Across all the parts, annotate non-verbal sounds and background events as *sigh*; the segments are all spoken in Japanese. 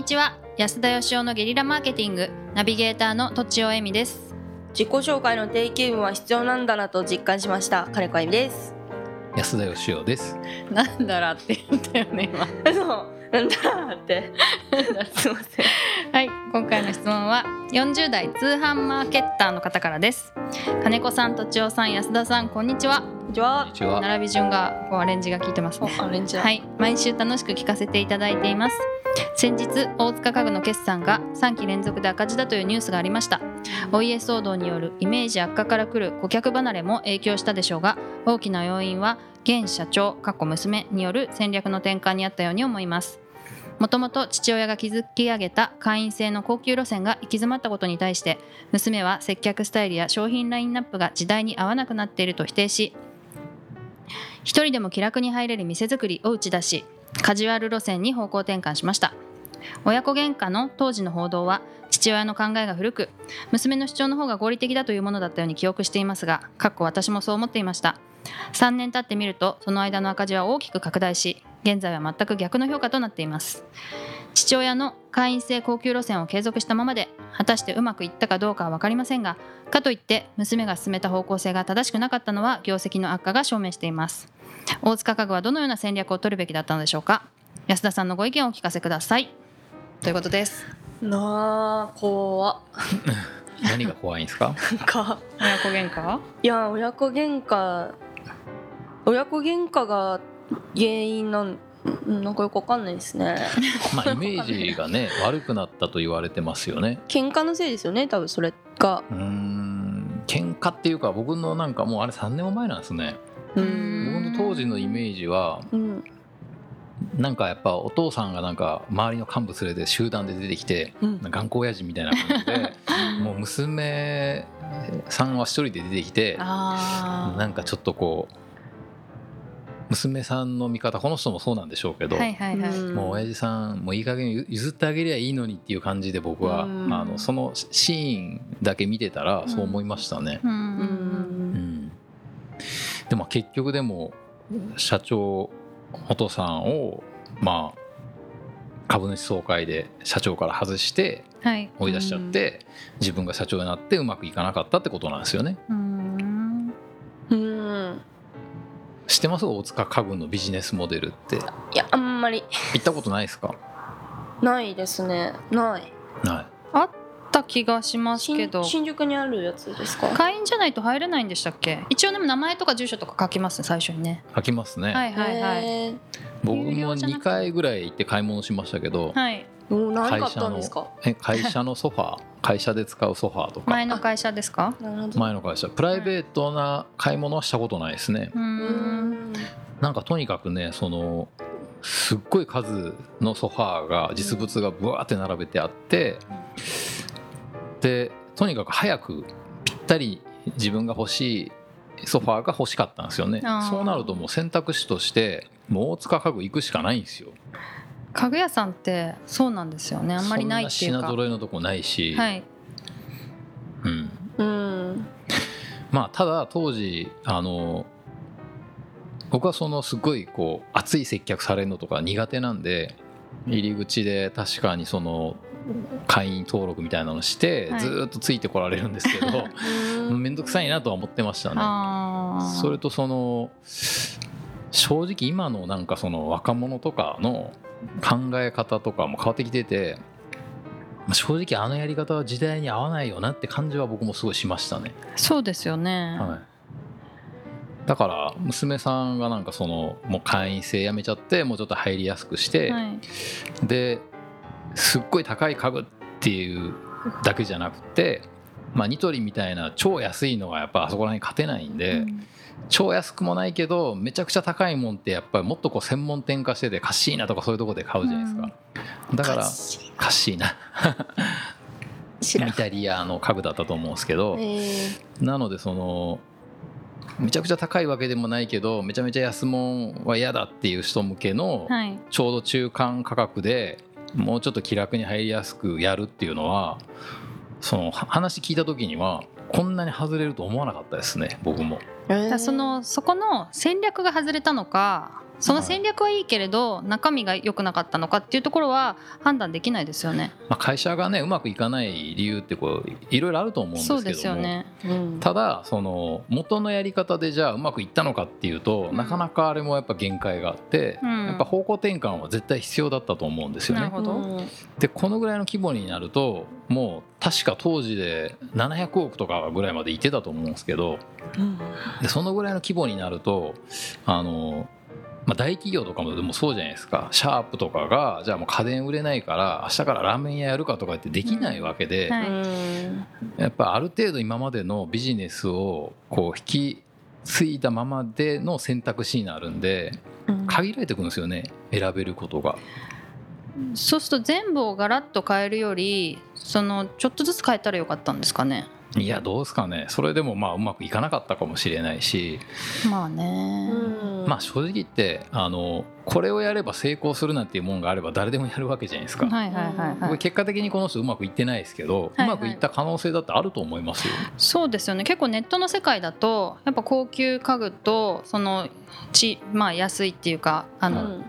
にちは。安田義雄のゲリラマーケティング。ナビゲーターのとちおえみです。自己紹介の定型文は必要なんだなと実感しました。金子あゆみです。安田義雄です。なんだらって言ったよね今。そうなんだって。*laughs* すいません。はい今回の質問は40代通販マーケッターの方からです。金子さんとちおさん安田さんこんにちは。こんにちは。並び順がこうアレンジが効いてますね。アレンジ。だはい毎週楽しく聞かせていただいています先日大塚家具の決算が3期連続で赤字だというニュースがありました。お家騒動によるイメージ悪化からくる顧客離れも影響したでしょうが大きな要因は現社長過去娘による戦略の転換にあったように思います。もともと父親が築き上げた会員制の高級路線が行き詰まったことに対して娘は接客スタイルや商品ラインナップが時代に合わなくなっていると否定し一人でも気楽に入れる店作りを打ち出しカジュアル路線に方向転換しました。親子喧嘩の当時の報道は父親の考えが古く娘の主張の方が合理的だというものだったように記憶していますがかっこ私もそう思っていました。3年経ってみるとその間の赤字は大きく拡大し現在は全く逆の評価となっています。父親の会員制高級路線を継続したままで果たしてうまくいったかどうかは分かりませんがかといって娘が進めた方向性が正しくなかったのは業績の悪化が証明しています。大塚家具はどのような戦略を取るべきだったのでしょうか？安田さんのご意見をお聞かせください。ということです。なあ怖。っ *laughs* 何が怖いんですか？か。親子喧嘩？いや親子喧嘩。親子喧嘩が原因なんなんかよくわかんないですね。*laughs* まあイメージがね悪くなったと言われてますよね。喧嘩のせいですよね多分それが。うーん喧嘩っていうか僕のなんかもうあれ3年も前なんですね。う僕んの当時のイメージはうん。なんかやっぱお父さんがなんか周りの幹部連れて集団で出てきてうん。頑固親父みたいな感じで *laughs* もう娘さんは一人で出てきてあなんかちょっとこう娘さんの味方この人もそうなんでしょうけど、はいはいはい、うん。もう親父さんもういい加減譲ってあげりゃいいのにっていう感じで僕は、うん。あのそのシーンだけ見てたらそう思いましたね。ううん。うんん。でも結局でも社長お父さんをまあ株主総会で社長から外してはい。追い出しちゃって、自分が社長になってうまくいかなかったってことなんですよね。うん知ってます？大塚家具のビジネスモデルって。いやあんまり。行ったことないですか？ないですね。ない。ない。あった気がしますけど。新新宿にあるやつですか？会員じゃないと入れないんでしたっけ？一応でも名前とか住所とか書きますね最初にね。書きますね、はいはいはい。僕も2じゃなくて。回ぐらい行って買い物しましたけど、はい会社の会社のソファー？*laughs* 会社で使うソファーとか。前の会社ですか？前の会社。プライベートな買い物はしたことないですね。なんかとにかくねそのすっごい数のソファーが実物がブワーって並べてあってでとにかく早くぴったり自分が欲しいソファーが欲しかったんですよね。そうなるともう選択肢としてもう大塚家具行くしかないんですよ家具屋さんってそうなんですよね。あんまりないっていうそんなか品揃えのとこないし、はい。うん、うん。まあただ当時あの僕はそのすごいこう熱い接客されるのとか苦手なんで入り口で確かにその会員登録みたいなのしてはい。ずーっとついてこられるんですけど *laughs* うん面倒くさいなとは思ってましたね。それとその正直今のなんかその若者とかの考え方とかも変わってきててまあ正直あのやり方は時代に合わないよなって感じは僕もすごいしましたね。そうですよね、はい、だから娘さんがなんかそのもう会員制やめちゃってもうちょっと入りやすくして、はい。ですっごい高い家具っていうだけじゃなくて、まあ、ニトリみたいな超安いのはやっぱあそこら辺勝てないんで、うん超安くもないけどめちゃくちゃ高いもんってやっぱりもっとこう専門店化しててカッシーナとかそういうとこで買うじゃないですか、だからカッシーナ。イタリアの家具だったと思うんですけど、えー。なのでそのめちゃくちゃ高いわけでもないけどめちゃめちゃ安物は嫌だっていう人向けのはい。ちょうど中間価格でもうちょっと気楽に入りやすくやるっていうのはそのは話聞いた時にはこんなに外れると思わなかったですね僕も。そのそこの戦略が外れたのかその戦略はいいけれど中身が良くなかったのかっていうところは判断できないですよね。まあ、会社がねうまくいかない理由ってこういろいろあると思うんですけどもそうですよね。うんただその元のやり方でじゃあうまくいったのかっていうと、うんなかなかあれもやっぱ限界があって、うんやっぱ方向転換は絶対必要だったと思うんですよね。なるほど。うんでこのぐらいの規模になるともう確か当時で700億とかぐらいまでいってたと思うんですけどうんでそのぐらいの規模になるとあの、まあ、大企業とかもでもそうじゃないですか。シャープとかがじゃあもう家電売れないから明日からラーメン屋やるかとかってできないわけで、はい。うんやっぱある程度今までのビジネスをこう引き継いだままでの選択肢になるんでうん。限られてくるんですよね。選べることが。そうすると全部をガラッと変えるよりそのちょっとずつ変えたらよかったんですかね。いやどうですかねそれでもまあうまくいかなかったかもしれないし、まあね。うんまあ正直言ってあのこれをやれば成功するなんていうもんがあれば誰でもやるわけじゃないですか。はいはいはいはい。結果的にこの人うまくいってないですけど、はいうまくいった可能性だってあると思いますよ。そうですよね結構ネットの世界だとやっぱ高級家具とそのち、まあ、安いっていうかあの、うん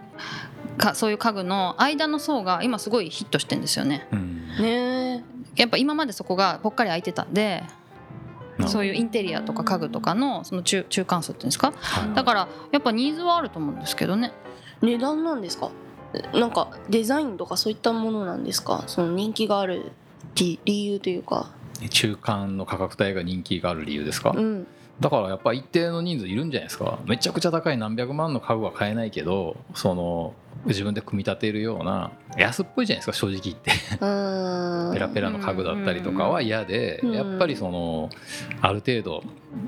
かそういう家具の間の層が今すごいヒットしてんですよね。うん。ねえ。やっぱ今までそこがぽっかり空いてたんでなそういうインテリアとか家具とかのその中中間層っていうんですか？はい。だからやっぱニーズはあると思うんですけどね。値段なんですか？なんかデザインとかそういったものなんですか？その人気がある理理由というか。中間の価格帯が人気がある理由ですか、うん。だからやっぱ一定の人数いるんじゃないですか。めちゃくちゃ高い何百万の家具は買えないけどその自分で組み立てるような安っぽいじゃないですか正直言って。うん。*laughs* ペラペラの家具だったりとかは嫌でうんやっぱりそのある程度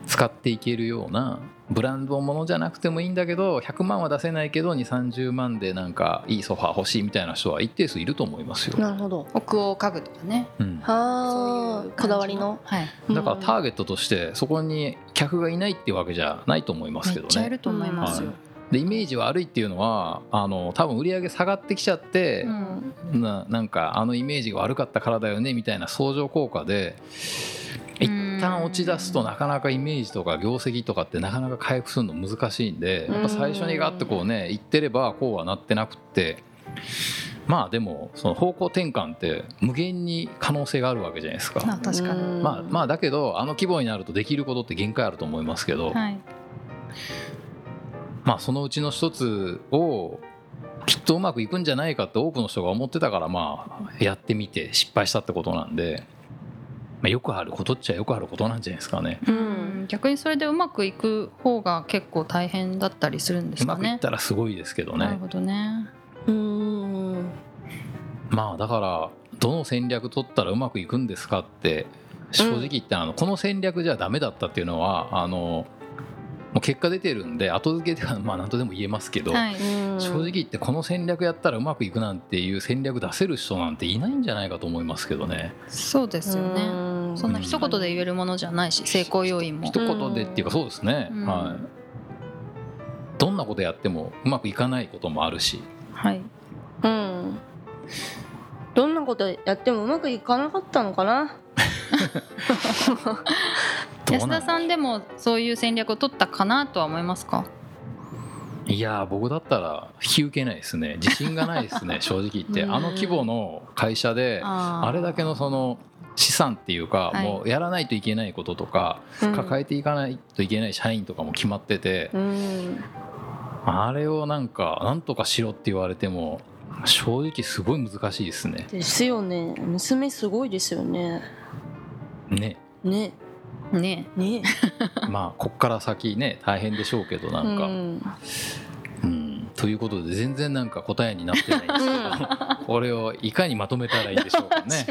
使っていけるようなブランドものじゃなくてもいいんだけど100万は出せないけど2 3 0万でなんかいいソファー欲しいみたいな人は一定数いると思いますよ。なるほど。北欧家具とかね。うん。はこだわりの？はい。だからターゲットとしてそこに客がいないっていうわけじゃないと思いますけどね。めっちゃいると思いますよ、はいでイメージ悪いっていうのはあの多分売り上げ下がってきちゃってう、ん。ななんかあのイメージが悪かったからだよねみたいな相乗効果で一旦落ち出すとなかなかイメージとか業績とかってなかなか回復するの難しいんでやっぱ最初にガッとこうね言ってればこうはなってなくってまあでもその方向転換って無限に可能性があるわけじゃないですか。あ確かに、まあ、まあだけどあの規模になるとできることって限界あると思いますけど、はいまあそのうちの一つをきっとうまくいくんじゃないかって多くの人が思ってたからまあやってみて失敗したってことなんで、まあ、よくあることっちゃよくあることなんじゃないですかね。うん逆にそれでうまくいく方が結構大変だったりするんでうまくいっすかねたらすごいですけどね。なるほどねうんまあだからどの戦略取ったらうまくいくんですかって正直言ってあのこの戦略じゃダメだったっていうのはあのもう結果出てるんで後付けではまあ何とでも言えますけど、はい。うん正直言ってこの戦略やったらうまくいくなんていう戦略出せる人なんていないんじゃないかと思いますけどね。そうですよね。うん。そんな一言で言えるものじゃないし成功要因も。一言でっていうかそうですね、うん。はい。どんなことやってもうまくいかないこともあるし。はい。うん。どんなことやってもうまくいかなかったのかな *laughs* 安田さんでもそういう戦略を取ったかなとは思いますか？いやー僕だったら引き受けないですね。自信がないですね *laughs* 正直言って。うん。あの規模の会社でああれだけのその資産っていうか、はい。もうやらないといけないこととか、抱えていかないといけない社員とかも決まってて、うん。あれをなんかなんとかしろって言われても正直すごい難しいですね。ですよね。娘すごいですよね。ね。ねね。ね。*laughs* まあこっから先ね大変でしょうけどなんか、うん。うん。ということで全然なんか答えになってないんですけど *laughs* これをいかにまとめたらいいんでしょうかね。*laughs* し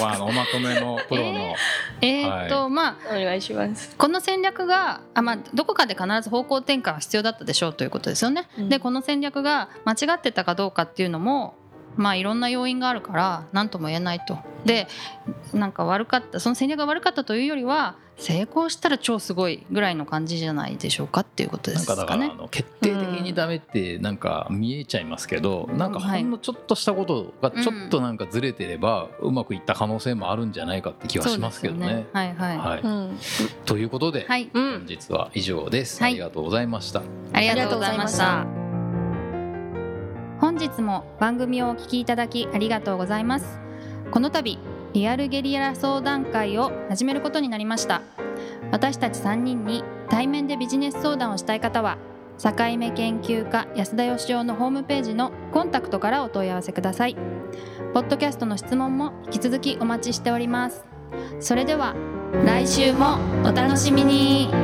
まあおまとめのプロの、えーっと、まあお願いします。この戦略があ、まあ、どこかで必ず方向転換が必要だったでしょうということですよね。うん。でこの戦略が間違ってたかどうかっていうのもまあいろんな要因があるから何とも言えないと。でなんか悪かったその戦略が悪かったというよりは成功したら超すごいぐらいの感じじゃないでしょうかっていうことでなんすかだかあからね。の決定的にダメってなんか見えちゃいますけど、なんかほんのちょっとしたことがちょっとなんかずれてればうまくいった可能性もあるんじゃないかって気はしますけどね。はいはい。はい、うんということで、はい、うん本日は以上です、はいありがとうございました。ありがとうございましありがとうございまた。本日も番組をお聞きいただきありがとうございます。この度リアルゲリラ相談会を始めることになりました。私たち3人に対面でビジネス相談をしたい方は境目研究家安田義雄のホームページのコンタクトからお問い合わせください。ポッドキャストの質問も引き続きお待ちしております。それでは来週もお楽しみに。